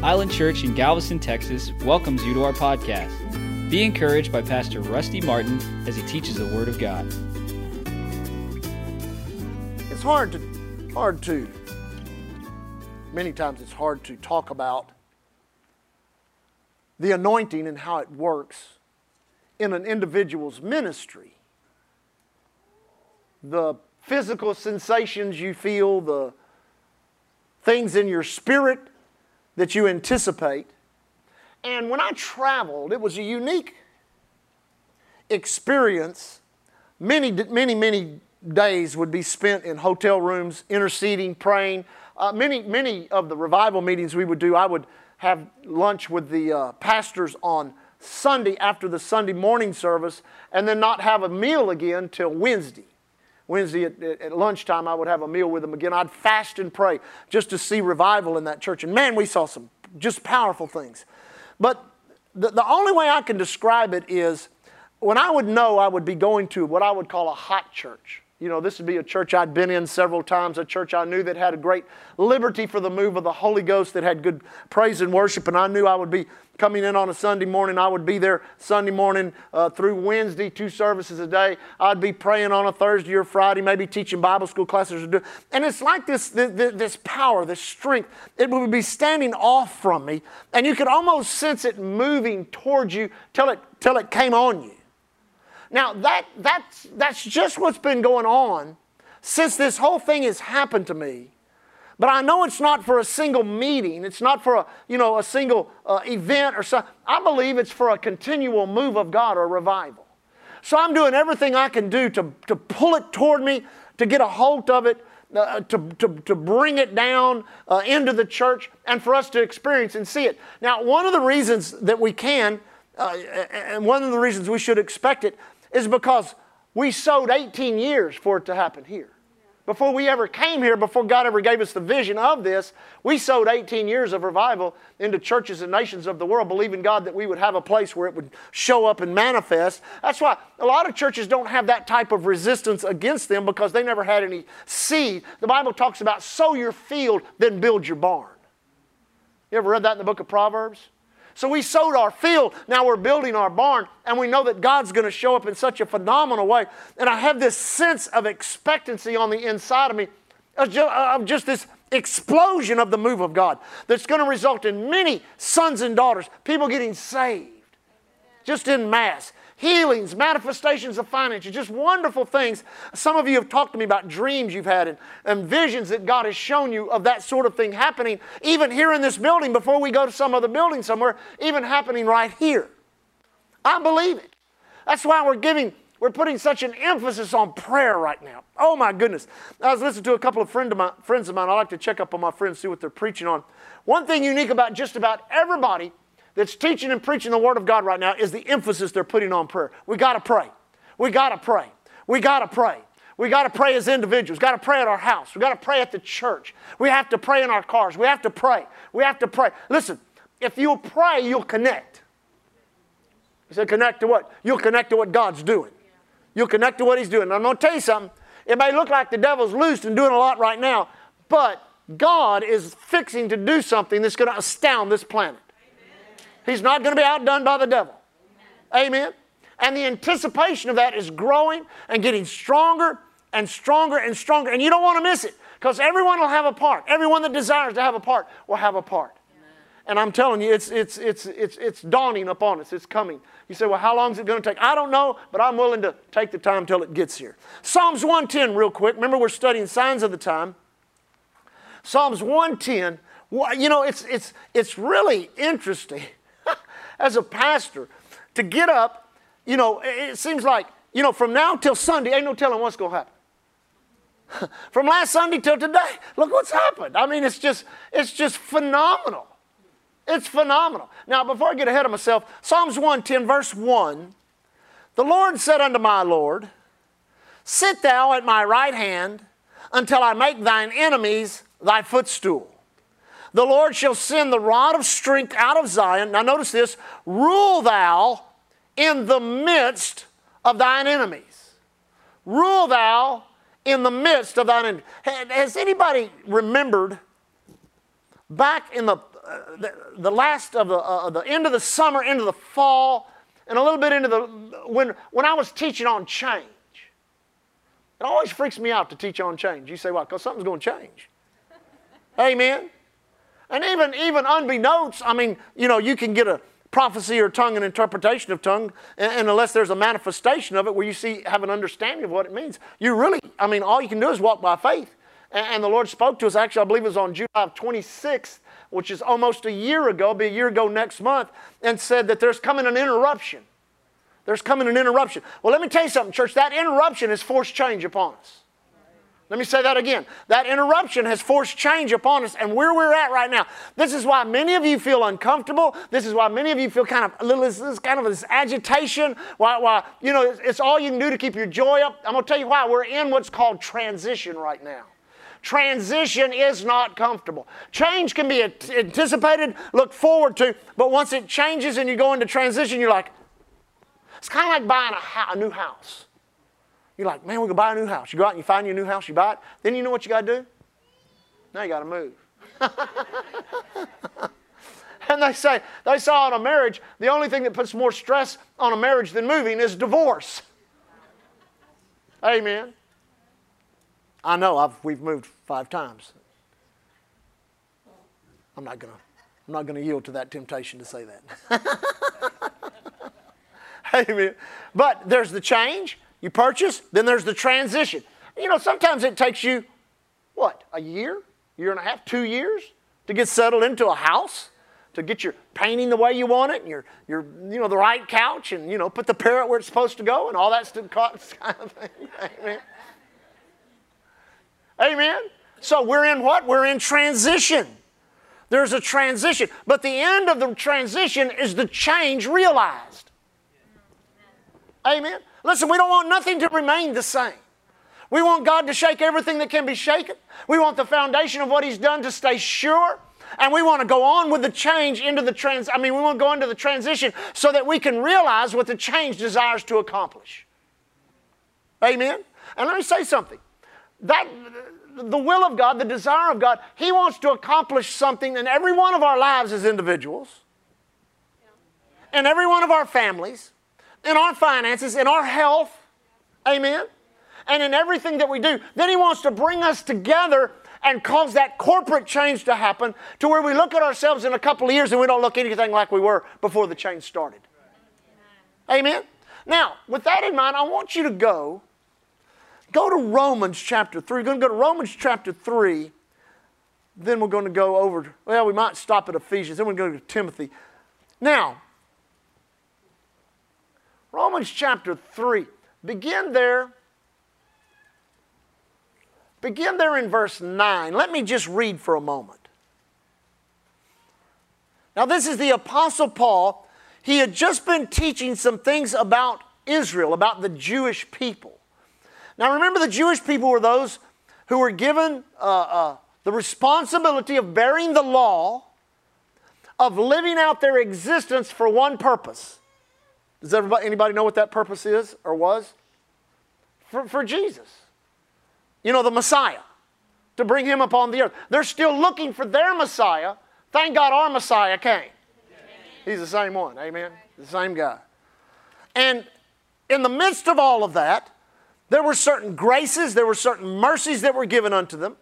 Island Church in Galveston, Texas welcomes you to our podcast. Be encouraged by Pastor Rusty Martin as he teaches the Word of God. It's hard to, hard to, many times it's hard to talk about the anointing and how it works in an individual's ministry. The physical sensations you feel, the things in your spirit that you anticipate. And when I traveled, it was a unique experience. Many, many, many days would be spent in hotel rooms, interceding, praying. Uh, many, many of the revival meetings we would do, I would have lunch with the uh, pastors on Sunday after the Sunday morning service, and then not have a meal again till Wednesday. Wednesday at, at, lunchtime, I would have a meal with them again. I'd fast and pray just to see revival in that church. And man, we saw some just powerful things. But the, the only way I can describe it is when I would know I would be going to what I would call a hot church. You know, this would be a church I'd been in several times, a church I knew that had a great liberty for the move of the Holy Ghost, that had good praise and worship, and I knew I would be coming in on a Sunday morning. I would be there Sunday morning uh, through Wednesday, two services a day. I'd be praying on a Thursday or Friday, maybe teaching Bible school classes. And it's like this, this, this power, this strength. It would be standing off from me, and you could almost sense it moving towards you till it, till it came on you. Now, that, that's, that's just what's been going on since this whole thing has happened to me. But I know it's not for a single meeting. It's not for a, you know, a single uh, event or something. I believe it's for a continual move of God or revival. So I'm doing everything I can do to, to pull it toward me, to get a hold of it, uh, to, to, to bring it down uh, into the church, and for us to experience and see it. Now, one of the reasons that we can, uh, and one of the reasons we should expect it, is because we sowed 18 years for it to happen here. Before we ever came here, before God ever gave us the vision of this, we sowed 18 years of revival into churches and nations of the world, believing God that we would have a place where it would show up and manifest. That's why a lot of churches don't have that type of resistance against them because they never had any seed. The Bible talks about sow your field, then build your barn. You ever read that in the book of Proverbs? So we sowed our field, now we're building our barn, and we know that God's going to show up in such a phenomenal way. And I have this sense of expectancy on the inside of me of just, this explosion of the move of God that's going to result in many sons and daughters, people getting saved just in mass healings, manifestations of finances, just wonderful things. Some of you have talked to me about dreams you've had and, and visions that God has shown you of that sort of thing happening, even here in this building before we go to some other building somewhere, even happening right here. I believe it. That's why we're giving we're putting such an emphasis on prayer right now. Oh my goodness. I was listening to a couple of friend of my, friends of mine. I like to check up on my friends, see what they're preaching on. One thing unique about just about everybody that's teaching and preaching the Word of God right now is the emphasis they're putting on prayer. We got to pray. We got to pray. We got to pray. We got to pray as individuals. We Got to pray at our house. We got to pray at the church. We have to pray in our cars. We have to pray. We have to pray. Listen, if you'll pray, you'll connect. You said connect to what? You'll connect to what God's doing. You'll connect to what He's doing. And I'm going to tell you something. It may look like the devil's loose and doing a lot right now, but God is fixing to do something that's going to astound this planet. He's not going to be outdone by the devil. Amen. And the anticipation of that is growing and getting stronger and stronger and stronger. And you don't want to miss it because everyone will have a part. Everyone that desires to have a part will have a part. And I'm telling you, it's, it's, it's, it's, it's dawning upon us. It's coming. You say, well, how long is it going to take? I don't know, but I'm willing to take the time till it gets here. Psalms 110, real quick. Remember, we're studying signs of the time. Psalms 110, you know, it's, it's, it's really interesting as a pastor to get up, you know, it seems like, you know, from now till Sunday, ain't no telling what's going to happen. from last Sunday till today, look what's happened. I mean, it's just, it's just phenomenal. It's phenomenal. Now, before I get ahead of myself, Psalms 110, verse 1 The Lord said unto my Lord, Sit thou at my right hand until I make thine enemies thy footstool. The Lord shall send the rod of strength out of Zion. Now, notice this rule thou in the midst of thine enemies. Rule thou in the midst of thine enemies. Has anybody remembered back in the the, the last of the, uh, the end of the summer, into the fall, and a little bit into the, when, when I was teaching on change. It always freaks me out to teach on change. You say, why? Because something's going to change. Amen. And even, even unbeknownst, I mean, you know, you can get a prophecy or tongue and interpretation of tongue, and, and, unless there's a manifestation of it where you see, have an understanding of what it means, you really, I mean, all you can do is walk by faith. And, and the Lord spoke to us, actually, I believe it was on July 26th, which is almost a year ago, be a year ago next month, and said that there's coming an interruption. There's coming an interruption. Well, let me tell you something, church. That interruption has forced change upon us. Let me say that again. That interruption has forced change upon us, and where we're at right now. This is why many of you feel uncomfortable. This is why many of you feel kind of a little this, kind of this agitation. Why, why, you know, it's, it's all you can do to keep your joy up. I'm going to tell you why. We're in what's called transition right now. Transition is not comfortable. Change can be anticipated, looked forward to, but once it changes and you go into transition, you're like, it's kind of like buying a, a new house. You're like, man, going to buy a new house. You go out and you find your new house, you buy it. Then you know what you got to do? Now you got to move. and they say, they saw in a marriage, the only thing that puts more stress on a marriage than moving is divorce. Amen. I know I've, we've moved five times. I'm not going to I'm not going to yield to that temptation to say that. Amen. But there's the change. You purchase, then there's the transition. You know, sometimes it takes you, what, a year, year and a half, two years to get settled into a house, to get your painting the way you want it, and your, your you know, the right couch, and, you know, put the parrot where it's supposed to go, and all that stuff kind of thing. Amen. Amen. So we're in what? We're in transition. There's a transition. But the end of the transition is the change realized. Amen. Listen, we don't want nothing to remain the same. We want God to shake everything that can be shaken. We want the foundation of what He's done to stay sure. And we want to go on with the change into the trans I mean, we want to go into the transition so that we can realize what the change desires to accomplish. Amen. And let me say something. That the will of God, the desire of God, He wants to accomplish something in every one of our lives as individuals, in every one of our families, in our finances, in our health. Amen. And in everything that we do. Then He wants to bring us together and cause that corporate change to happen to where we look at ourselves in a couple of years and we don't look anything like we were before the change started. Amen. Now, with that in mind, I want you to go Go to Romans chapter 3. We're going to go to Romans chapter 3. Then we're going to go over, well, we might stop at Ephesians. Then we're going to go to Timothy. Now, Romans chapter 3. Begin there. Begin there in verse 9. Let me just read for a moment. Now, this is the Apostle Paul. He had just been teaching some things about Israel, about the Jewish people. Now remember, the Jewish people were those who were given uh, uh, the responsibility of bearing the law, of living out their existence for one purpose. Does everybody, anybody know what that purpose is or was? For, for Jesus. You know, the Messiah, to bring him upon the earth. They're still looking for their Messiah. Thank God our Messiah came. He's the same one, amen? The same guy. And in the midst of all of that, there were certain graces, there were certain mercies that were given unto them.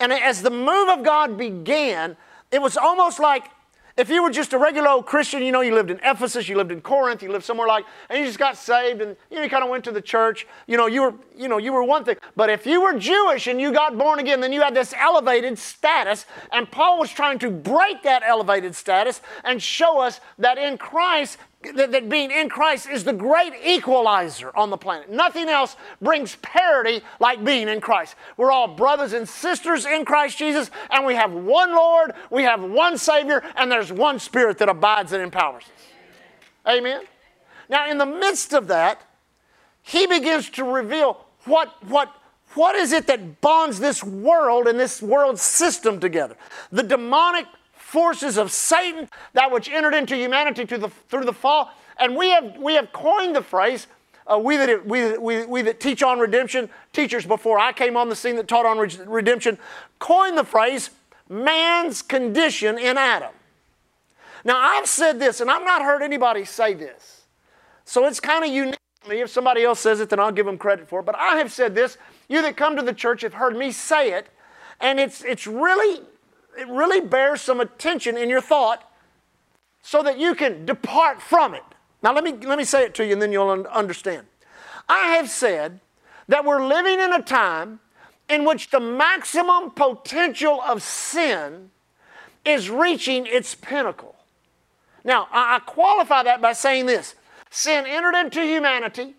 And as the move of God began, it was almost like if you were just a regular old Christian, you know, you lived in Ephesus, you lived in Corinth, you lived somewhere like, and you just got saved, and you know, you kind of went to the church. You know, you were, you know, you were one thing. But if you were Jewish and you got born again, then you had this elevated status, and Paul was trying to break that elevated status and show us that in Christ that, that, being in Christ is the great equalizer on the planet. Nothing else brings parity like being in Christ. We're all brothers and sisters in Christ Jesus, and we have one Lord, we have one Savior, and there's one Spirit that abides and empowers us. Amen? Now, in the midst of that, he begins to reveal what, what, what is it that bonds this world and this world system together. The demonic forces of Satan, that which entered into humanity the, through the fall. And we have, we have coined the phrase, uh, we, that, we, we, we that teach on redemption, teachers before I came on the scene that taught on re- redemption, coined the phrase man's condition in Adam. Now, I've said this, and I've not heard anybody say this. So it's kind of unique to me. If somebody else says it, then I'll give them credit for it. But I have said this. You that come to the church have heard me say it, and it's, it's really, it really bears some attention in your thought so that you can depart from it. Now, let me, let me say it to you, and then you'll un- understand. I have said that we're living in a time in which the maximum potential of sin is reaching its pinnacle. Now, I qualify that by saying this sin entered into humanity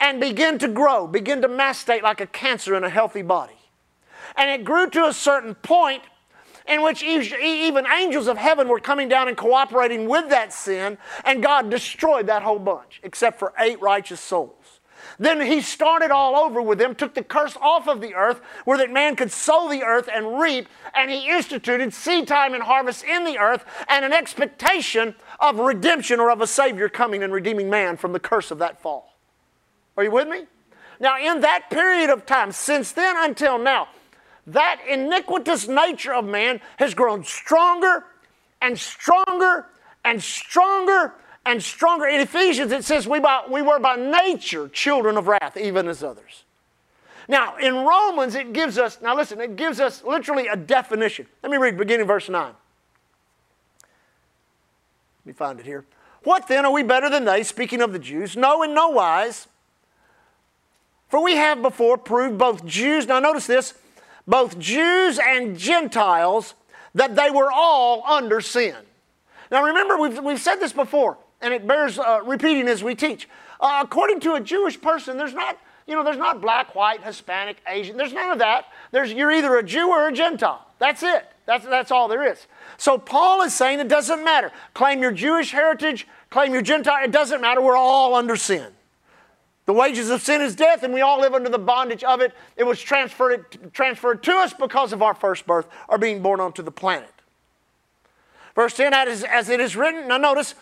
and began to grow, begin to mastate like a cancer in a healthy body. And it grew to a certain point in which even angels of heaven were coming down and cooperating with that sin, and God destroyed that whole bunch, except for eight righteous souls. Then he started all over with them, took the curse off of the earth, where that man could sow the earth and reap, and he instituted seed time and harvest in the earth and an expectation of redemption or of a Savior coming and redeeming man from the curse of that fall. Are you with me? Now, in that period of time, since then until now, that iniquitous nature of man has grown stronger and stronger and stronger and stronger. In Ephesians, it says we, by, we were by nature children of wrath, even as others. Now, in Romans, it gives us, now listen, it gives us literally a definition. Let me read beginning verse 9. Let me find it here. What then are we better than they, speaking of the Jews? No, in no wise. For we have before proved both Jews, now notice this, both Jews and Gentiles, that they were all under sin. Now remember, we've, we've said this before and it bears uh, repeating as we teach. Uh, according to a Jewish person, there's not, you know, there's not black, white, Hispanic, Asian. There's none of that. There's, you're either a Jew or a Gentile. That's it. That's, that's all there is. So Paul is saying it doesn't matter. Claim your Jewish heritage, claim your Gentile, it doesn't matter. We're all under sin. The wages of sin is death, and we all live under the bondage of it. It was transferred, transferred to us because of our first birth or being born onto the planet. Verse 10, as, it is written, now notice,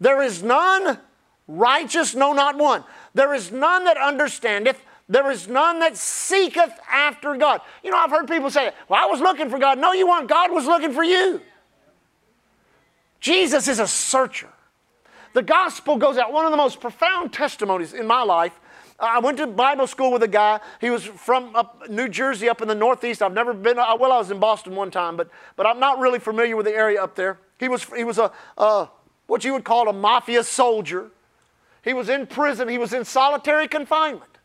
there is none righteous, no, not one. There is none that understandeth. There is none that seeketh after God. You know, I've heard people say, Well, I was looking for God. No, you weren't. God was looking for you. Jesus is a searcher. The gospel goes out. One of the most profound testimonies in my life. I went to Bible school with a guy. He was from up New Jersey, up in the Northeast. I've never been. Uh, well, I was in Boston one time, but but I'm not really familiar with the area up there. He was he was a, a what you would call a mafia soldier. He was in prison, he was in solitary confinement.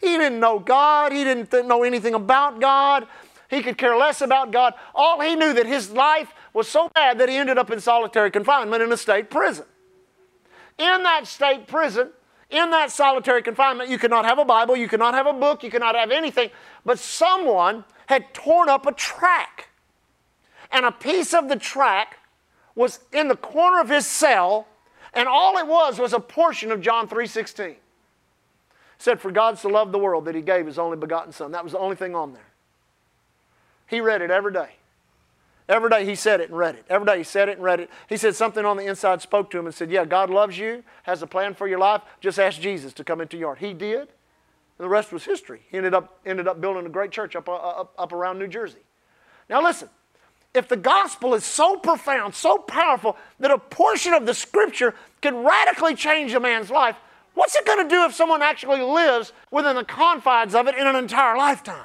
He didn't know God, he didn't know anything about God. He could care less about God. All he knew that his life was so bad that he ended up in solitary confinement in a state prison. In that state prison, in that solitary confinement, you could not have a Bible, you could not have a book, you could not have anything, but someone had torn up a track. And a piece of the track was in the corner of his cell, and all it was was a portion of John 3:16. Said, "For God so loved the world that He gave His only begotten Son." That was the only thing on there. He read it every day. Every day he said it and read it. Every day he said it and read it. He said something on the inside spoke to him and said, Yeah, God loves you, has a plan for your life. Just ask Jesus to come into your heart. He did. And the rest was history. He ended up, ended up building a great church up, uh, up, up around New Jersey. Now listen, if the gospel is so profound, so powerful, that a portion of the scripture can radically change a man's life, what's it going to do if someone actually lives within the confines of it in an entire lifetime?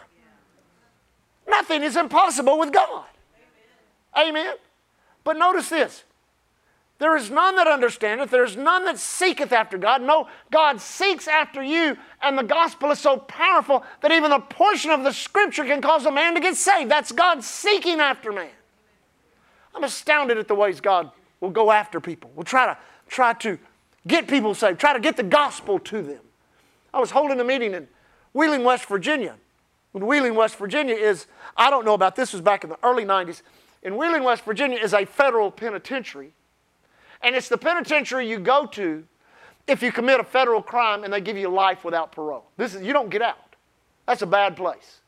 Nothing is impossible with God. Amen. But notice this there is none that understandeth, there is none that seeketh after God. No, God seeks after you, and the gospel is so powerful that even a portion of the scripture can cause a man to get saved. That's God seeking after man. I'm astounded at the ways God will go after people. Will try to try to get people saved, try to get the gospel to them. I was holding a meeting in Wheeling, West Virginia. When Wheeling, West Virginia is, I don't know about this, was back in the early 90s. In Wheeling, West Virginia is a federal penitentiary and it's the penitentiary you go to if you commit a federal crime and they give you life without parole. This is, you don't get out. That's a bad place.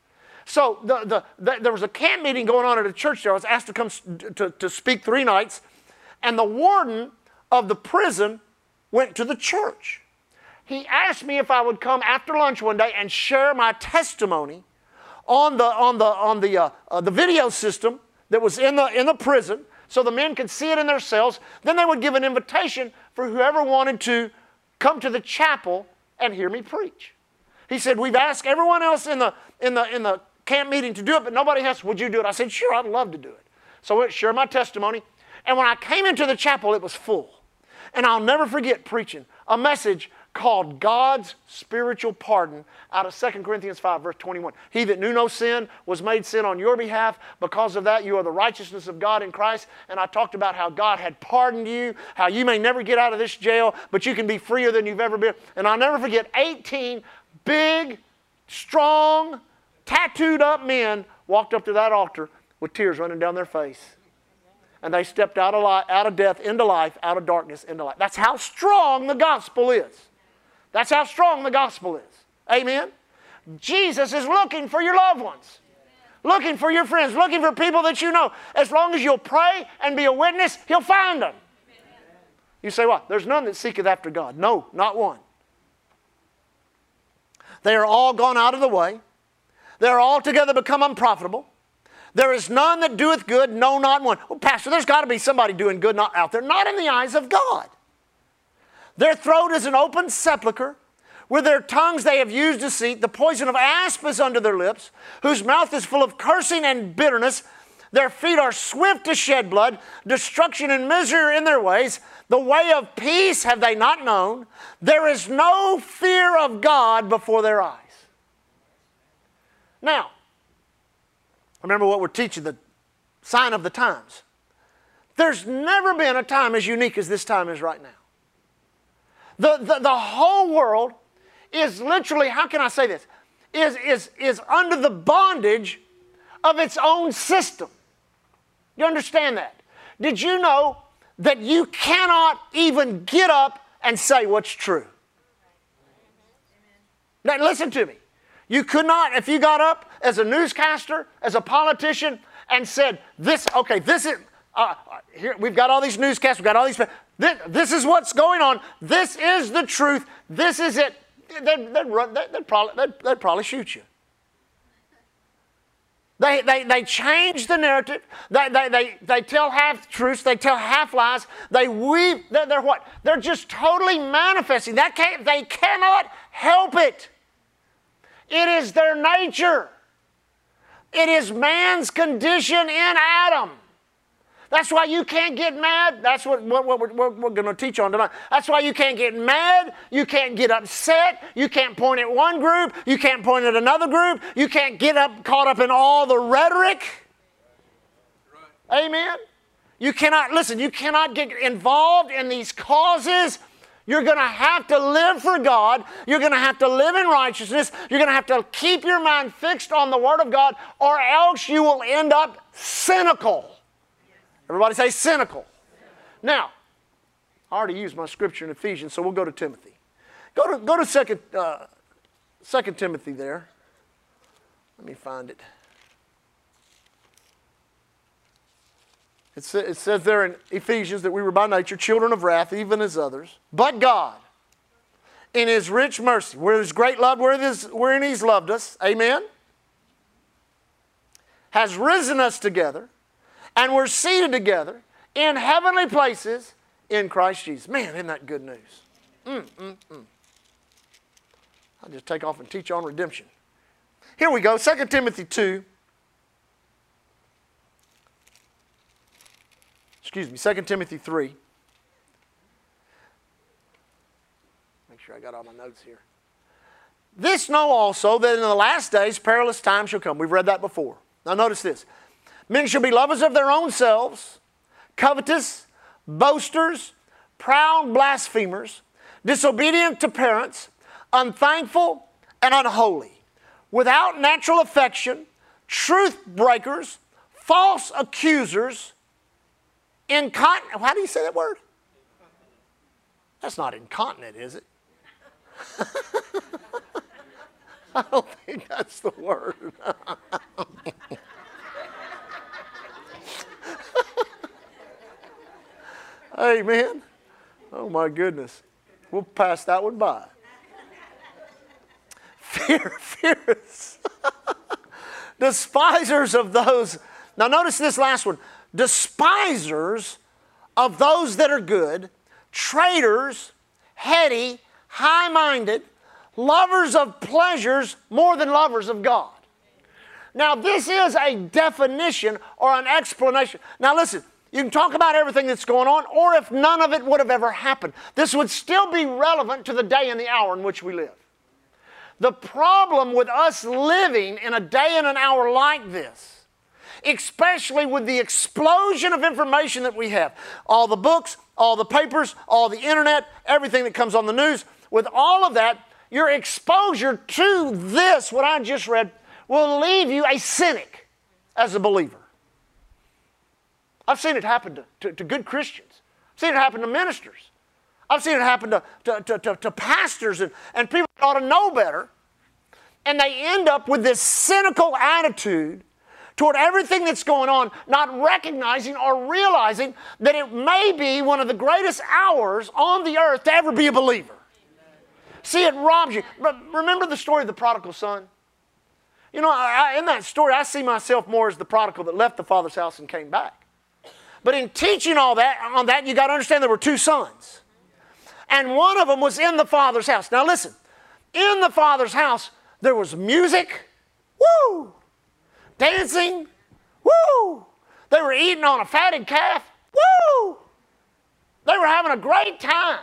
So the, the, the, there was a camp meeting going on at a church there. I was asked to come to, to speak three nights, and the warden of the prison went to the church. He asked me if I would come after lunch one day and share my testimony on the, on the, on the, uh, uh, the video system that was in the, in the prison so the men could see it in their cells. Then they would give an invitation for whoever wanted to come to the chapel and hear me preach. He said, We've asked everyone else in the, in the, in the camp meeting to do it, but nobody else. Would you do it? I said, Sure, I'd love to do it. So I shared my testimony. And when I came into the chapel, it was full. And I'll never forget preaching a message called God's spiritual pardon out of 2 Corinthians 5, verse 21. He that knew no sin was made sin on your behalf. Because of that, you are the righteousness of God in Christ. And I talked about how God had pardoned you, how you may never get out of this jail, but you can be freer than you've ever been. And I'll never forget 18 big, strong, tattooed up men walked up to that altar with tears running down their face. And they stepped out of, life, out of death into life, out of darkness into light. That's how strong the gospel is. That's how strong the gospel is. Amen? Jesus is looking for your loved ones, looking for your friends, looking for people that you know. As long as you'll pray and be a witness, He'll find them. You say, What? There's none that seeketh after God. No, not one. They are all gone out of the way. They are altogether become unprofitable. There is none that doeth good, no, not one. Well, Pastor, there's got to be somebody doing good not out there, not in the eyes of God. Their throat is an open sepulchre. With their tongues they have used deceit. The poison of asp is under their lips, whose mouth is full of cursing and bitterness. Their feet are swift to shed blood. Destruction and misery are in their ways. The way of peace have they not known. There is no fear of God before their eyes. Now, remember what we're teaching the sign of the times. There's never been a time as unique as this time is right now. The, the, the whole world is literally, how can I say this? Is, is, is under the bondage of its own system. You understand that? Did you know that you cannot even get up and say what's true? Now, listen to me. You could not, if you got up as a newscaster, as a politician, and said, This, okay, this is, uh, here, we've got all these newscasts, we've got all these, this, this is what's going on. This is the truth. This is it. They'd, they'd, run, they'd, probably, they'd, they'd probably shoot you. They, they, they change the narrative. They, they, they, they tell half truths. They tell half lies. They weave. They're, they're what? They're just totally manifesting. That can't, they cannot help it. It is their nature. It is man's condition in Adam. That's why you can't get mad. That's what, what, what we're, we're, going to teach on tonight. That's why you can't get mad. You can't get upset. You can't point at one group. You can't point at another group. You can't get up caught up in all the rhetoric. Right. Amen. You cannot, listen, you cannot get involved in these causes. You're going to have to live for God. You're going to have to live in righteousness. You're going to have to keep your mind fixed on the Word of God, or else you will end up cynical. Everybody say cynical. Now, I already used my scripture in Ephesians, so we'll go to Timothy. Go to, go to second, uh, second Timothy there. Let me find it. It, sa- it says there in Ephesians that we were by nature children of wrath, even as others. But God, in His rich mercy, where His great love, where his, wherein He's loved us, amen, has risen us together and we're seated together in heavenly places in Christ Jesus. Man, isn't that good news? Mm, mm, mm. I'll just take off and teach on redemption. Here we go, 2 Timothy 2. Excuse me, 2 Timothy 3. Make sure I got all my notes here. This know also that in the last days perilous times shall come. We've read that before. Now notice this. Men shall be lovers of their own selves, covetous, boasters, proud blasphemers, disobedient to parents, unthankful and unholy, without natural affection, truth breakers, false accusers, incontinent. How do you say that word? That's not incontinent, is it? I don't think that's the word. Amen. Oh my goodness. We'll pass that one by. Fear, fears. despisers of those. Now, notice this last one despisers of those that are good, traitors, heady, high minded, lovers of pleasures more than lovers of God. Now, this is a definition or an explanation. Now, listen, you can talk about everything that's going on, or if none of it would have ever happened, this would still be relevant to the day and the hour in which we live. The problem with us living in a day and an hour like this, especially with the explosion of information that we have, all the books, all the papers, all the internet, everything that comes on the news, with all of that, your exposure to this, what I just read, will leave you a cynic as a believer. I've seen it happen to, to, to good Christians. I've seen it happen to ministers. I've seen it happen to, to, to, to, pastors and, and people that ought to know better. And they end up with this cynical attitude toward everything that's going on, not recognizing or realizing that it may be one of the greatest hours on the earth to ever be a believer. See, it robs you. But remember the story of the prodigal son? You know, I, in that story, I see myself more as the prodigal that left the father's house and came back. But in teaching all that on that, you got to understand there were two sons. And one of them was in the father's house. Now listen, in the father's house, there was music, woo, dancing, woo. They were eating on a fatted calf, woo. They were having a great time.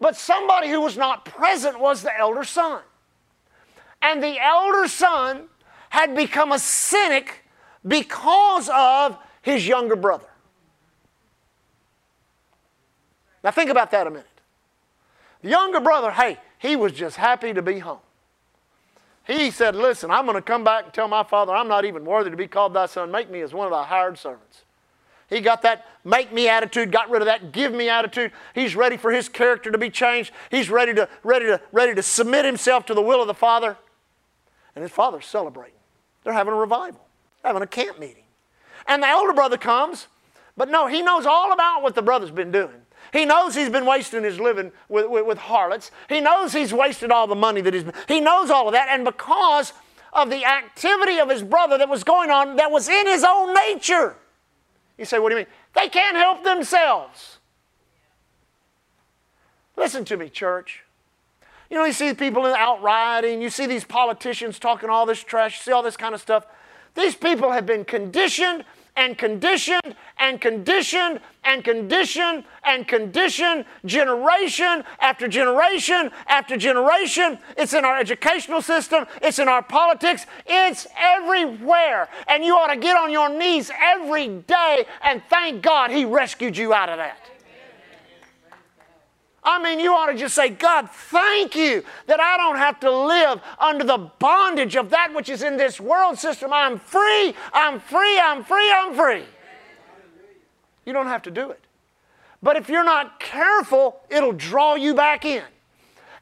But somebody who was not present was the elder son. And the elder son had become a cynic because of his younger brother. Now, think about that a minute. The younger brother, hey, he was just happy to be home. He said, Listen, I'm going to come back and tell my father I'm not even worthy to be called thy son. Make me as one of thy hired servants. He got that make me attitude, got rid of that give me attitude. He's ready for his character to be changed. He's ready to, ready to, ready to submit himself to the will of the Father. And his father's celebrating. They're having a revival, having a camp meeting. And the elder brother comes, but no, he knows all about what the brother's been doing. He knows he's been wasting his living with, with, with harlots. He knows he's wasted all the money that he's been. He knows all of that. And because of the activity of his brother that was going on that was in his own nature. You say, what do you mean? They can't help themselves. Listen to me, church. You know, you see people in out rioting, you see these politicians talking all this trash, you see all this kind of stuff. These people have been conditioned and conditioned and conditioned and conditioned and conditioned generation after generation after generation. It's in our educational system, it's in our politics, it's everywhere. And you ought to get on your knees every day and thank God He rescued you out of that. I mean, you ought to just say, God, thank you that I don't have to live under the bondage of that which is in this world system. I'm free, I'm free, I'm free, I'm free. You don't have to do it. But if you're not careful, it'll draw you back in.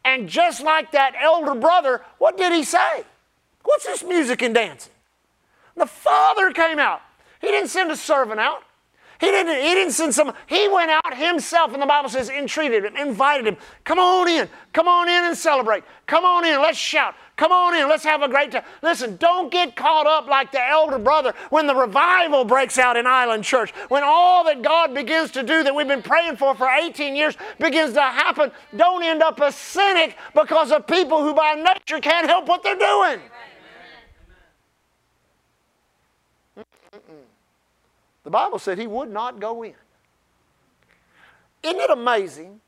And just like that elder brother, what did he say? What's this music and dancing? The father came out. He didn't send a servant out. He didn't, he didn't send some, he went out himself, and the Bible says, entreated him, invited him. Come on in. Come on in and celebrate. Come on in. Let's shout. Come on in. Let's have a great time. Listen, don't get caught up like the elder brother when the revival breaks out in Island Church. When all that God begins to do that we've been praying for for 18 years begins to happen. Don't end up a cynic because of people who by nature can't help what they're doing. The Bible said he would not go in. Isn't it amazing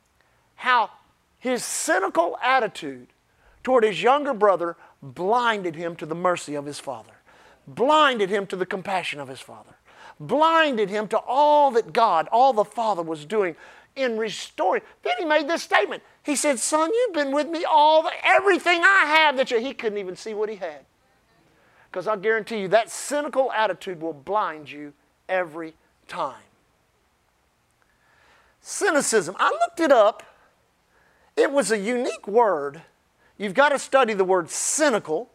how his cynical attitude toward his younger brother blinded him to the mercy of his father, blinded him to the compassion of his father, blinded him to all that God, all the Father was doing in restoring. Then he made this statement. He said, Son, you've been with me all the, everything I have that you, he couldn't even see what he had. Because I guarantee you that cynical attitude will blind you every time. Cynicism. I looked it up. It was a unique word. You've got to study the word cynical.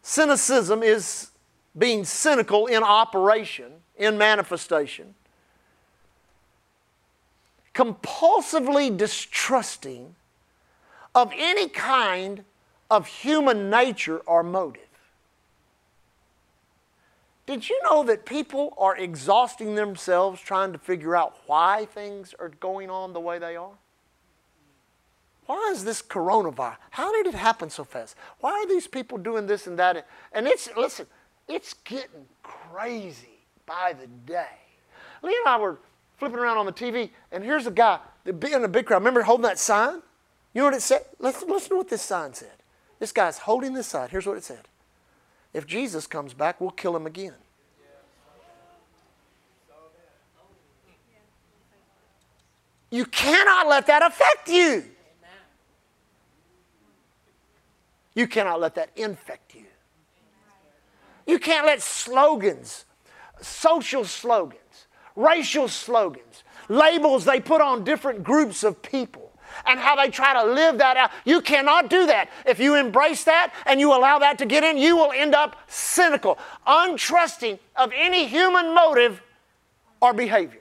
Cynicism is being cynical in operation, in manifestation. Compulsively distrusting of any kind of human nature or motive. Did you know that people are exhausting themselves trying to figure out why things are going on the way they are? Why is this coronavirus? How did it happen so fast? Why are these people doing this and that? And it's, listen, it's getting crazy by the day. Lee and I were flipping around on the TV, and here's a guy in a big crowd. Remember holding that sign? You know what it said? Let's listen to what this sign said. This guy's holding this sign. Here's what it said If Jesus comes back, we'll kill him again. You cannot let that affect you. You cannot let that infect you. You can't let slogans, social slogans, racial slogans, labels they put on different groups of people and how they try to live that out. You cannot do that. If you embrace that and you allow that to get in, you will end up cynical, untrusting of any human motive or behavior.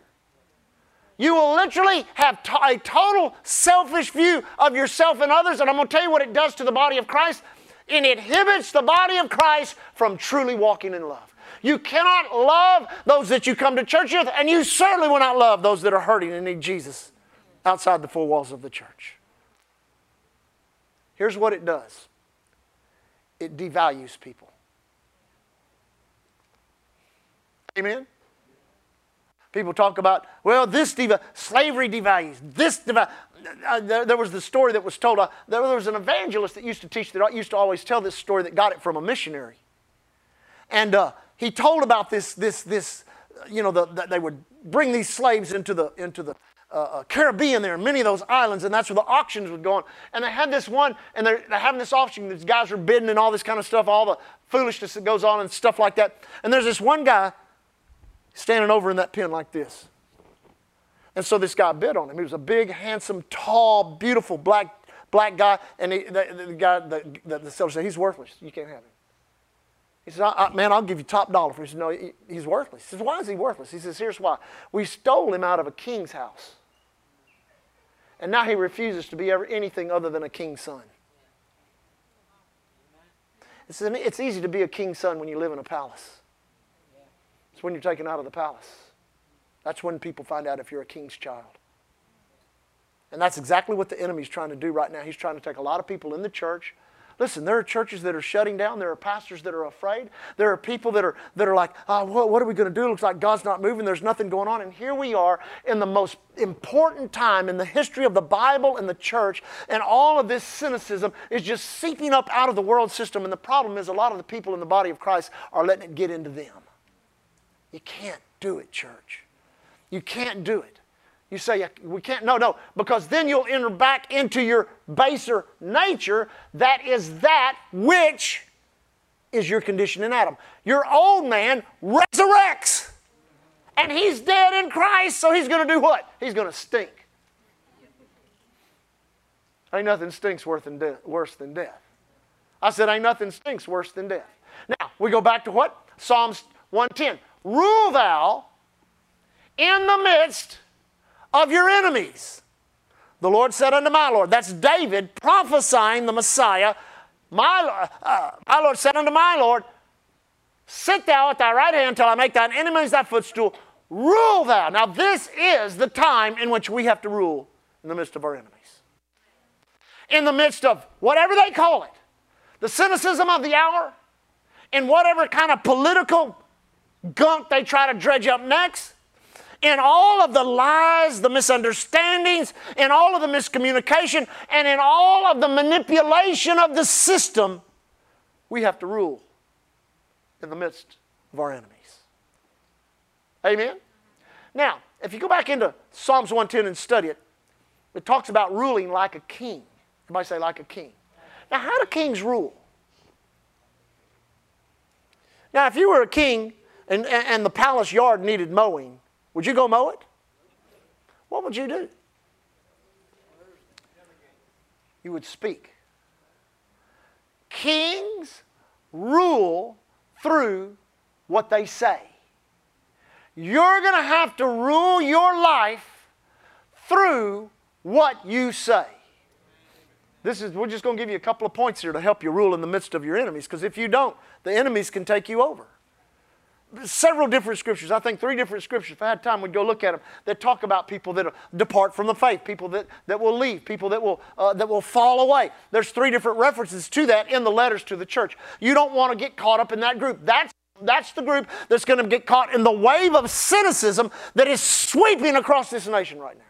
You will literally have a total selfish view of yourself and others. And I'm going to tell you what it does to the body of Christ. It inhibits the body of Christ from truly walking in love. You cannot love those that you come to church with, and you certainly will not love those that are hurting and need Jesus outside the four walls of the church. Here's what it does it devalues people. Amen? People talk about, well, this deva- slavery devalues, this deva- uh, there, there, was the story that was told. Uh, there was an evangelist that used to teach that used to always tell this story that got it from a missionary, and uh, he told about this this this you know the, they would bring these slaves into the into the uh, uh Caribbean there, many of those islands, and that's where the auctions would go on. And they had this one, and they're, they're having this auction. These guys are bidding and all this kind of stuff, all the foolishness that goes on and stuff like that. And there's this one guy standing over in that pen like this. And so this guy bid on him. He was a big, handsome, tall, beautiful black, black guy. And he, the, the, guy, the, the, the seller said, He's worthless. You can't have him. He said, I, I, Man, I'll give you top dollar for him. He said, No, he, he's worthless. He says, Why is he worthless? He says, Here's why. We stole him out of a king's house. And now he refuses to be ever anything other than a king's son. It's, it's easy to be a king's son when you live in a palace It's when you're taken out of the palace. That's when people find out if you're a king's child. And that's exactly what the enemy's trying to do right now. He's trying to take a lot of people in the church. Listen, there are churches that are shutting down. There are pastors that are afraid. There are people that are, that are like, oh, what, what are we going to do? It looks like God's not moving. There's nothing going on. And here we are in the most important time in the history of the Bible and the church. And all of this cynicism is just seeping up out of the world system. And the problem is a lot of the people in the body of Christ are letting it get into them. You can't do it, church. You can't do it. You say, we can't. No, no, because then you'll enter back into your baser nature. That is that which is your condition in Adam. Your old man resurrects. And he's dead in Christ, so he's going to do what? He's going to stink. Ain't nothing stinks worse than, death, worse than death. I said, ain't nothing stinks worse than death. Now, we go back to what? Psalms 110. Rule thou in the midst of your enemies. The Lord said unto my Lord, that's David prophesying the Messiah. My, uh, my Lord said unto my Lord, Sit thou at thy right hand till I make thine enemies thy footstool. Rule thou. Now, this is the time in which we have to rule in the midst of our enemies. In the midst of whatever they call it, the cynicism of the hour, in whatever kind of political gunk they try to dredge up next, in all of the lies, the misunderstandings, in all of the miscommunication, and in all of the manipulation of the system, we have to rule in the midst of our enemies. Amen? Now, if you go back into Psalms 110 and study it, it talks about ruling like a king. Everybody say, like a king. Now, how do kings rule? Now, if you were a king and, and the palace yard needed mowing, would you go mow it? What would you do? You would speak. Kings rule through what they say. You're going to have to rule your life through what you say. This is, we're just going to give you a couple of points here to help you rule in the midst of your enemies, because if you don't, the enemies can take you over. Several different scriptures. I think three different scriptures. If I had time, we'd go look at them that talk about people that depart from the faith, people that, that will leave, people that will, uh, that will fall away. There's three different references to that in the letters to the church. You don't want to get caught up in that group. That's that's the group that's going to get caught in the wave of cynicism that is sweeping across this nation right now.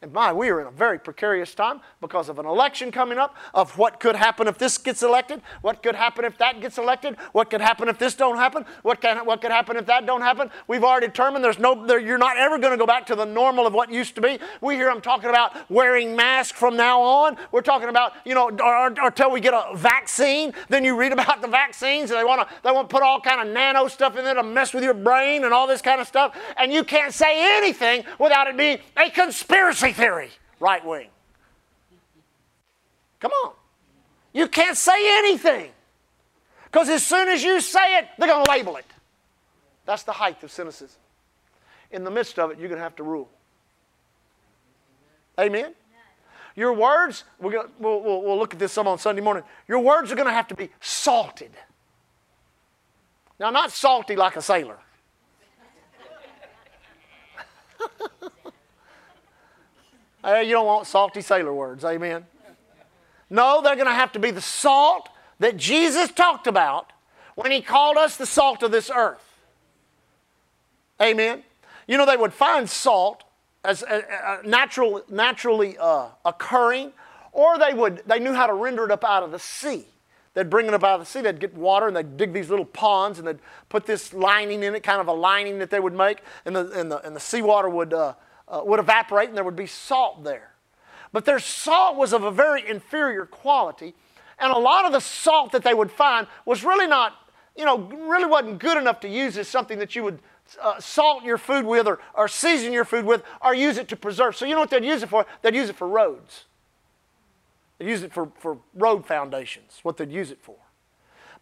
And my, we are in a very precarious time because of an election coming up, of what could happen if this gets elected, what could happen if that gets elected, what could happen if this don't happen, what, can, what could happen if that don't happen. We've already determined there's no, there, you're not ever going to go back to the normal of what used to be. We hear them talking about wearing masks from now on. We're talking about, you know, until we get a vaccine. Then you read about the vaccines and they want to they want to put all kind of nano stuff in there to mess with your brain and all this kind of stuff. And you can't say anything without it being a conspiracy conspiracy theory, right wing. Come on. You can't say anything. Because as soon as you say it, they're going to label it. That's the height of cynicism. In the midst of it, you're going to have to rule. Amen? Your words, we're gonna, we'll, we'll, we'll look at this some on Sunday morning. Your words are going to have to be salted. Now, not salty like a sailor. Hey, you don't want salty sailor words, amen? No, they're going to have to be the salt that Jesus talked about when he called us the salt of this earth. Amen? You know, they would find salt as uh, uh, natural, naturally uh, occurring, or they, would, they knew how to render it up out of the sea. They'd bring it up out of the sea, they'd get water, and they'd dig these little ponds, and they'd put this lining in it, kind of a lining that they would make, and the, and the, and the seawater would uh, uh, would evaporate and there would be salt there. But their salt was of a very inferior quality, and a lot of the salt that they would find was really not, you know, really wasn't good enough to use as something that you would uh, salt your food with or, or season your food with or use it to preserve. So you know what they'd use it for? They'd use it for roads. They'd use it for, for road foundations, what they'd use it for.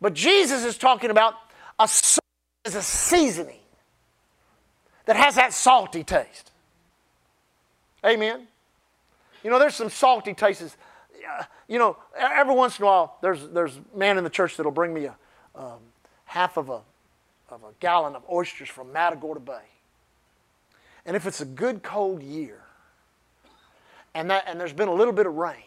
But Jesus is talking about a salt as a seasoning that has that salty taste. Amen. You know, there's some salty tastes. You know, every once in a while, there's there's man in the church that'll bring me a um, half of a of a gallon of oysters from Matagorda Bay. And if it's a good cold year, and that and there's been a little bit of rain,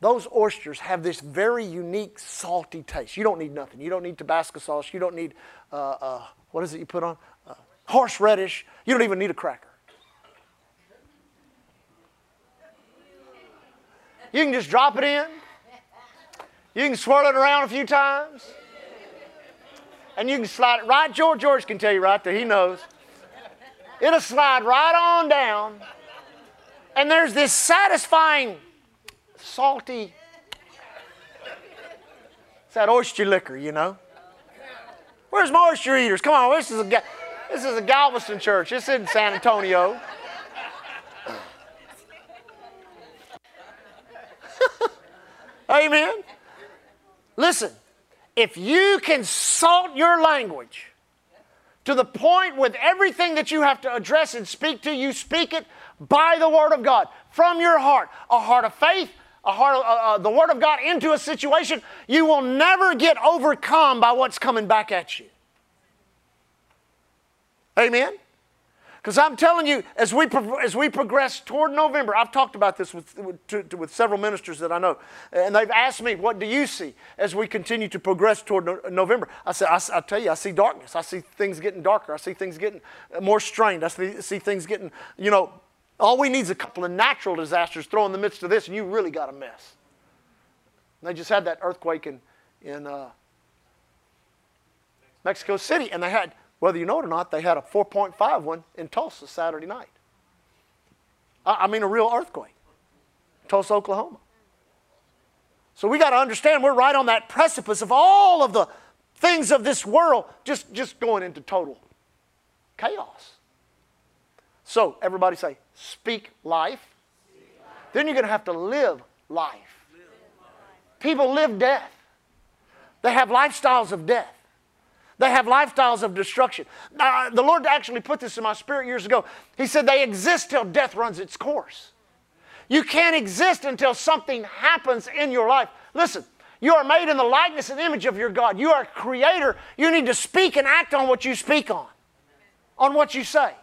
those oysters have this very unique salty taste. You don't need nothing. You don't need Tabasco sauce. You don't need uh, uh, what is it you put on? Uh, horseradish. You don't even need a cracker. You can just drop it in. You can swirl it around a few times. And you can slide it right. George George can tell you right there. He knows. It'll slide right on down. And there's this satisfying, salty. It's that oyster liquor, you know. Where's my oyster eaters? Come on, this is a this is a Galveston church. This isn't San Antonio. Amen. Listen, if you can salt your language to the point with everything that you have to address and speak to, you speak it by the Word of God from your heart, a heart of faith, a heart of, uh, uh, the Word of God into a situation, you will never get overcome by what's coming back at you. Amen. Because I'm telling you, as we, as we progress toward November, I've talked about this with, with, with, several ministers that I know, and they've asked me, What do you see as we continue to progress toward no, November? I said, I, I, tell you, I see darkness. I see things getting darker. I see things getting more strained. I see, see things getting, you know, all we need is a couple of natural disasters thrown in the midst of this, and you really got a mess. And they just had that earthquake in, in uh, Mexico City, and they had whether you know it or not, they had a 4.5 one in Tulsa Saturday night. I, mean, a real earthquake. Tulsa, Oklahoma. So we got to understand we're right on that precipice of all of the things of this world just, just going into total chaos. So everybody say, speak life. Speak life. Then you're going to have to live life. live life. People live death. They have lifestyles of death. They have lifestyles of destruction. Now, the Lord actually put this in my spirit years ago. He said they exist till death runs its course. You can't exist until something happens in your life. Listen, You are made in the likeness and image of your God. You are a creator. You need to speak and act on what you speak on, on what you say.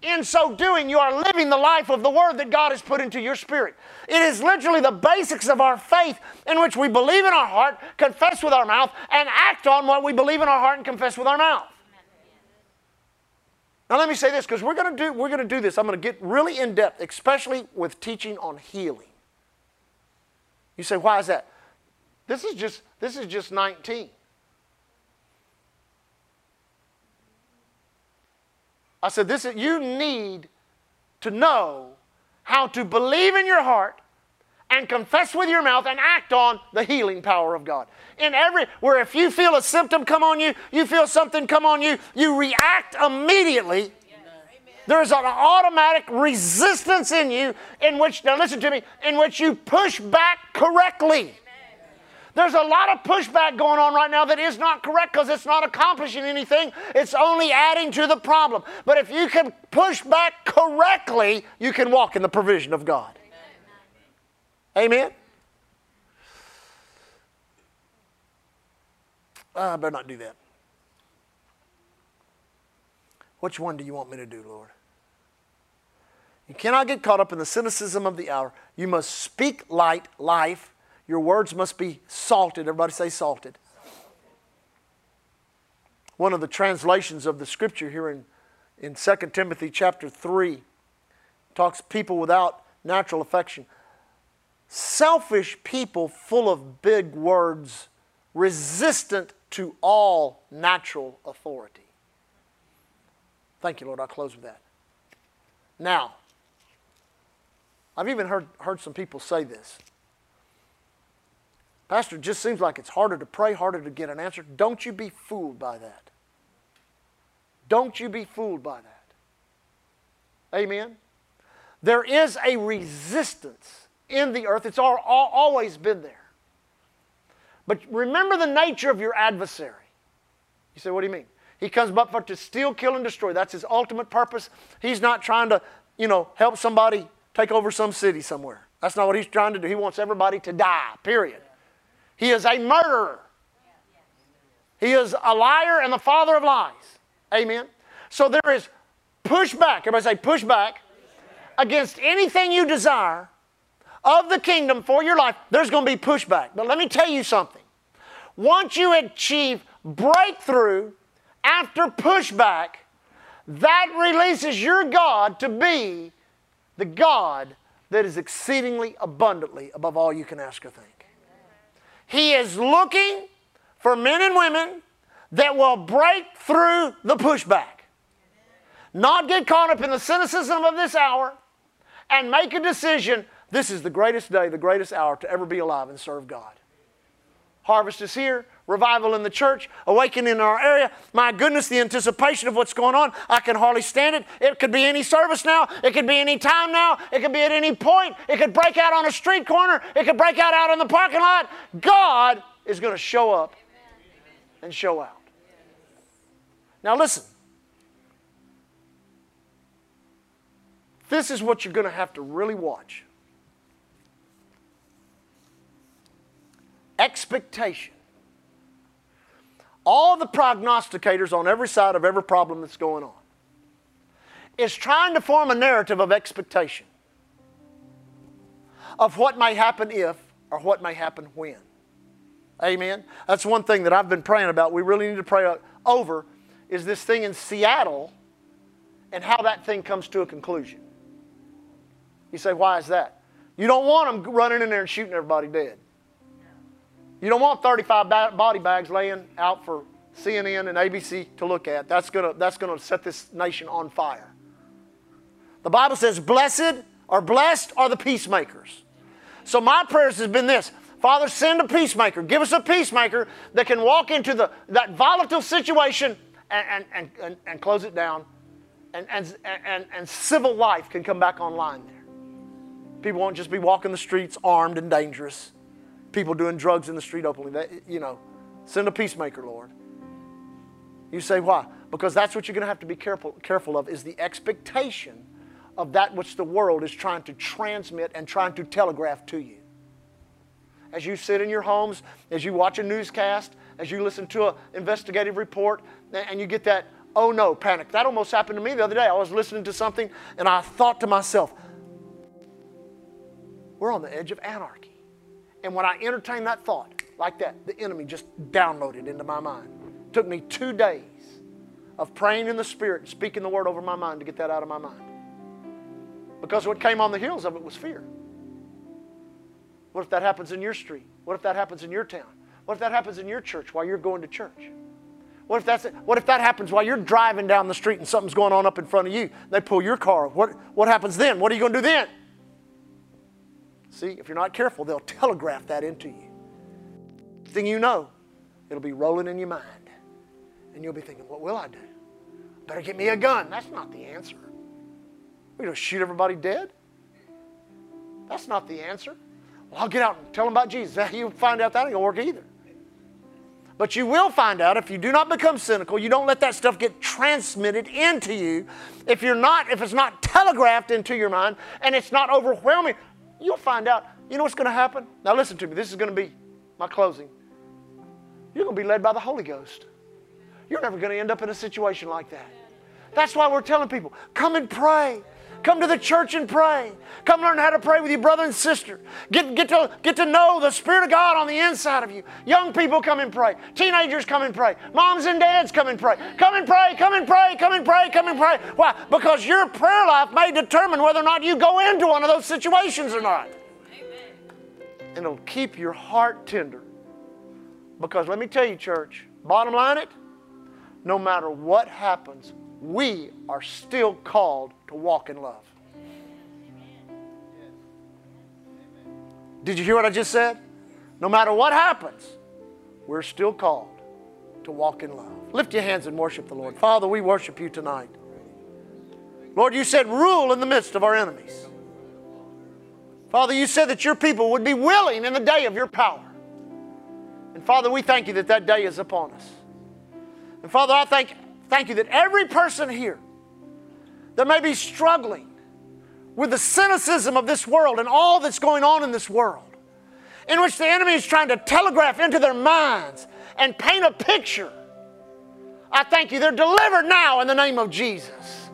In so doing, you are living the life of the Word that God has put into your spirit. It is literally the basics of our faith in which we believe in our heart, confess with our mouth, and act on what we believe in our heart and confess with our mouth. Now let me say this because we're going to do we're going to do this. I'm going to get really in depth, especially with teaching on healing. You say, why is that? This is just this is just 19. I said, this is, you need to know how to believe in your heart and confess with your mouth and act on the healing power of God. In every, where if you feel a symptom come on you, you feel something come on you, you react immediately. There's an automatic resistance in you in which, now listen to me, in which you push back correctly. There's a lot of pushback going on right now that is not correct because it's not accomplishing anything. It's only adding to the problem. But if you can push back correctly, you can walk in the provision of God. Amen? Uh, I better not do that. Which one do you want me to do, Lord? You cannot get caught up in the cynicism of the hour. You must speak light, life, your words must be salted. Everybody say salted. One of the translations of the scripture here in, in 2 Timothy chapter 3 talks people without natural affection. Selfish people full of big words, resistant to all natural authority. Thank you, Lord. I'll close with that. Now, I've even heard, heard some people say this. Pastor, it just seems like it's harder to pray, harder to get an answer. Don't you be fooled by that. Don't you be fooled by that. Amen? There is a resistance in the earth. It's always been there. But remember the nature of your adversary. You say, what do you mean? He comes up for to steal, kill, and destroy. That's his ultimate purpose. He's not trying to, you know, help somebody take over some city somewhere. That's not what he's trying to do. He wants everybody to die, period. He is a murderer. He is a liar and the father of lies. Amen. So there is pushback. Everybody say pushback against anything you desire of the kingdom for your life. There's going to be pushback. But let me tell you something. Once you achieve breakthrough after pushback, that releases your God to be the God that is exceedingly abundantly above all you can ask or think. He is looking for men and women that will break through the pushback. Not get caught up in the cynicism of this hour and make a decision this is the greatest day, the greatest hour to ever be alive and serve God. Harvest is here, revival in the church, awakening in our area. My goodness, the anticipation of what's going on, I can hardly stand it. It could be any service now, it could be any time now, it could be at any point, it could break out on a street corner, it could break out out in the parking lot. God is going to show up and show out. Now, listen. This is what you're going to have to really watch. expectation. All the prognosticators on every side of every problem that's going on is trying to form a narrative of expectation of what may happen if or what may happen when. Amen. That's one thing that I've been praying about. We really need to pray over is this thing in Seattle and how that thing comes to a conclusion. You say, why is that? You don't want them running in there and shooting everybody dead. You don't want 35 body bags laying out for CNN and ABC to look at. That's going to that's gonna set this nation on fire. The Bible says, Blessed or blessed are the peacemakers. So my prayers has been this Father, send a peacemaker. Give us a peacemaker that can walk into the, that volatile situation and, and, and, and close it down, and, and, and, and civil life can come back online there. People won't just be walking the streets armed and dangerous people doing drugs in the street openly. That, you know, send a peacemaker, Lord. You say, why? Because that's what you're going to have to be careful, careful of is the expectation of that which the world is trying to transmit and trying to telegraph to you. as you sit in your homes, as you watch a newscast, as you listen to an investigative report, and you get that, oh no, panic. That almost happened to me the other day. I was listening to something and I thought to myself, we're on the edge of anarchy. And when I entertained that thought like that, the enemy just downloaded into my mind. It took me two days of praying in the Spirit and speaking the word over my mind to get that out of my mind. Because what came on the heels of it was fear. What if that happens in your street? What if that happens in your town? What if that happens in your church while you're going to church? What if, that's, what if that happens while you're driving down the street and something's going on up in front of you? They pull your car. What, what happens then? What are you going to do then? See, if you're not careful, they'll telegraph that into you. Thing you know, it'll be rolling in your mind. And you'll be thinking, what will I do? Better get me a gun. That's not the answer. We're going to shoot everybody dead? That's not the answer. Well, I'll get out and tell them about Jesus. You find out that ain't going to work either. But you will find out if you do not become cynical, you don't let that stuff get transmitted into you. If you're not, if it's not telegraphed into your mind and it's not overwhelming, you'll find out. You know what's going to happen? Now listen to me. This is going to be my closing. You're going to be led by the Holy Ghost. You're never going to end up in a situation like that. That's why we're telling people, come and pray. Come to the church and pray. Come learn how to pray with your brother and sister. Get, get, to, get to know the Spirit of God on the inside of you. Young people come and pray. Teenagers come and pray. Moms and dads come and pray. Come and pray, come and pray, come and pray, come and pray. Why? Because your prayer life may determine whether or not you go into one of those situations or not. Amen. And it'll keep your heart tender. Because let me tell you, church, bottom line it, no matter what happens, we are still called to walk in love. Did you hear what I just said? No matter what happens, we're still called to walk in love. Lift your hands and worship the Lord. Father, we worship you tonight. Lord, you said rule in the midst of our enemies. Father, you said that your people would be willing in the day of your power. And Father, we thank you that that day is upon us. And Father, I thank, thank you that every person here that may be struggling with the cynicism of this world and all that's going on in this world, in which the enemy is trying to telegraph into their minds and paint a picture. I thank you. They're delivered now in the name of Jesus.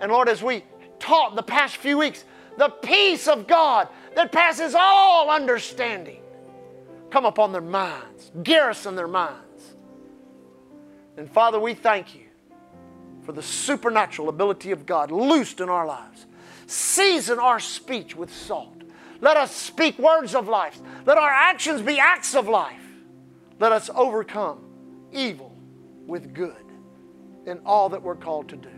And Lord, as we taught the past few weeks, the peace of God that passes all understanding come upon their minds, garrison their minds. And Father, we thank you for the supernatural ability of God loosed in our lives. Season our speech with salt. Let us speak words of life. Let our actions be acts of life. Let us overcome evil with good in all that we're called to do.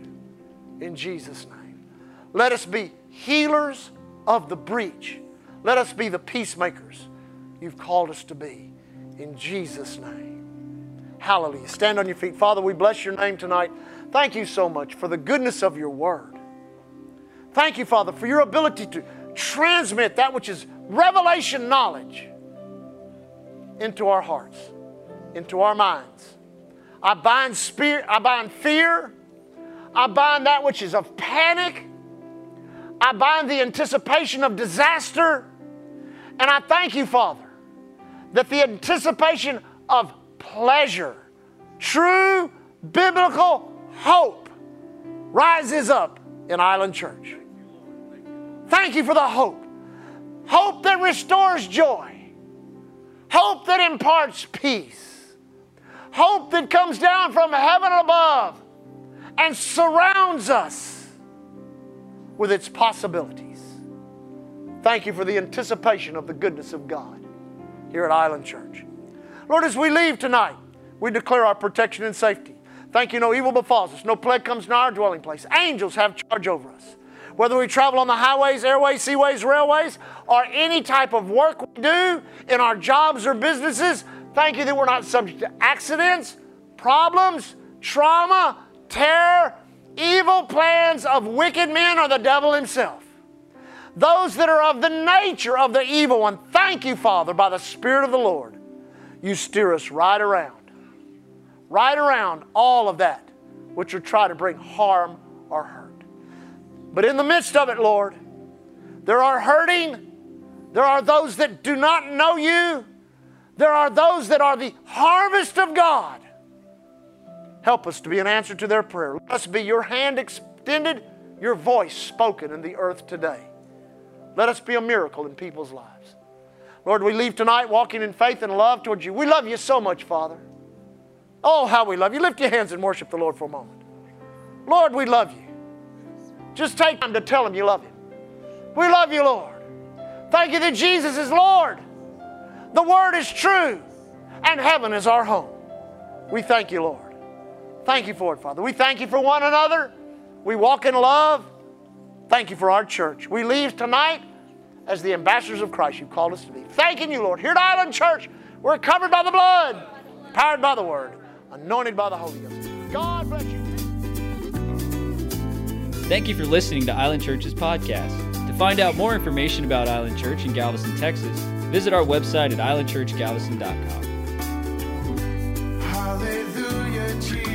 In Jesus' name. Let us be healers of the breach. Let us be the peacemakers you've called us to be. In Jesus' name. Hallelujah. Stand on your feet. Father, we bless your name tonight. Thank you so much for the goodness of your word. Thank you, Father, for your ability to transmit that which is revelation knowledge into our hearts, into our minds. I bind spirit, I bind fear, I bind that which is of panic, I bind the anticipation of disaster, and I thank you, Father, that the anticipation of pleasure, true biblical hope rises up in Island Church. Thank you for the hope. Hope that restores joy. Hope that imparts peace. Hope that comes down from heaven above and surrounds us with its possibilities. Thank you for the anticipation of the goodness of God here at Island Church. Lord, as we leave tonight, we declare our protection and safety. Thank you, no evil befalls us, no plague comes near our dwelling place. Angels have charge over us. Whether we travel on the highways, airways, seaways, railways, or any type of work we do in our jobs or businesses, thank you that we're not subject to accidents, problems, trauma, terror, evil plans of wicked men or the devil himself. Those that are of the nature of the evil one, thank you, Father, by the Spirit of the Lord. You steer us right around right around all of that which would try to bring harm or hurt. But in the midst of it, Lord, there are hurting, There are those that do not know you. There are those that are the harvest of God. Help us to be an answer to their prayer. Let us be your hand extended, your voice spoken in the earth today. Let us be a miracle in people's lives. Lord, we leave tonight walking in faith and love towards you. We love you so much, Father. Oh, how we love you. Lift your hands and worship the Lord for a moment. Lord, we love you. Just take time to tell him you love him. We love you, Lord. Thank you that Jesus is Lord. The Word is true, and heaven is our home. We thank you, Lord. Thank you for it, Father. We thank you for one another. We walk in love. Thank you for our church. We leave tonight as the ambassadors of Christ you've called us to be. Thanking you, Lord. Here at Island Church, we're covered by the blood, powered by the word, anointed by the Holy Ghost. God bless you. Thank you for listening to Island Church's podcast. To find out more information about Island Church in Galveston, Texas, visit our website at islandchurchgalveston.com. Hallelujah, Jesus.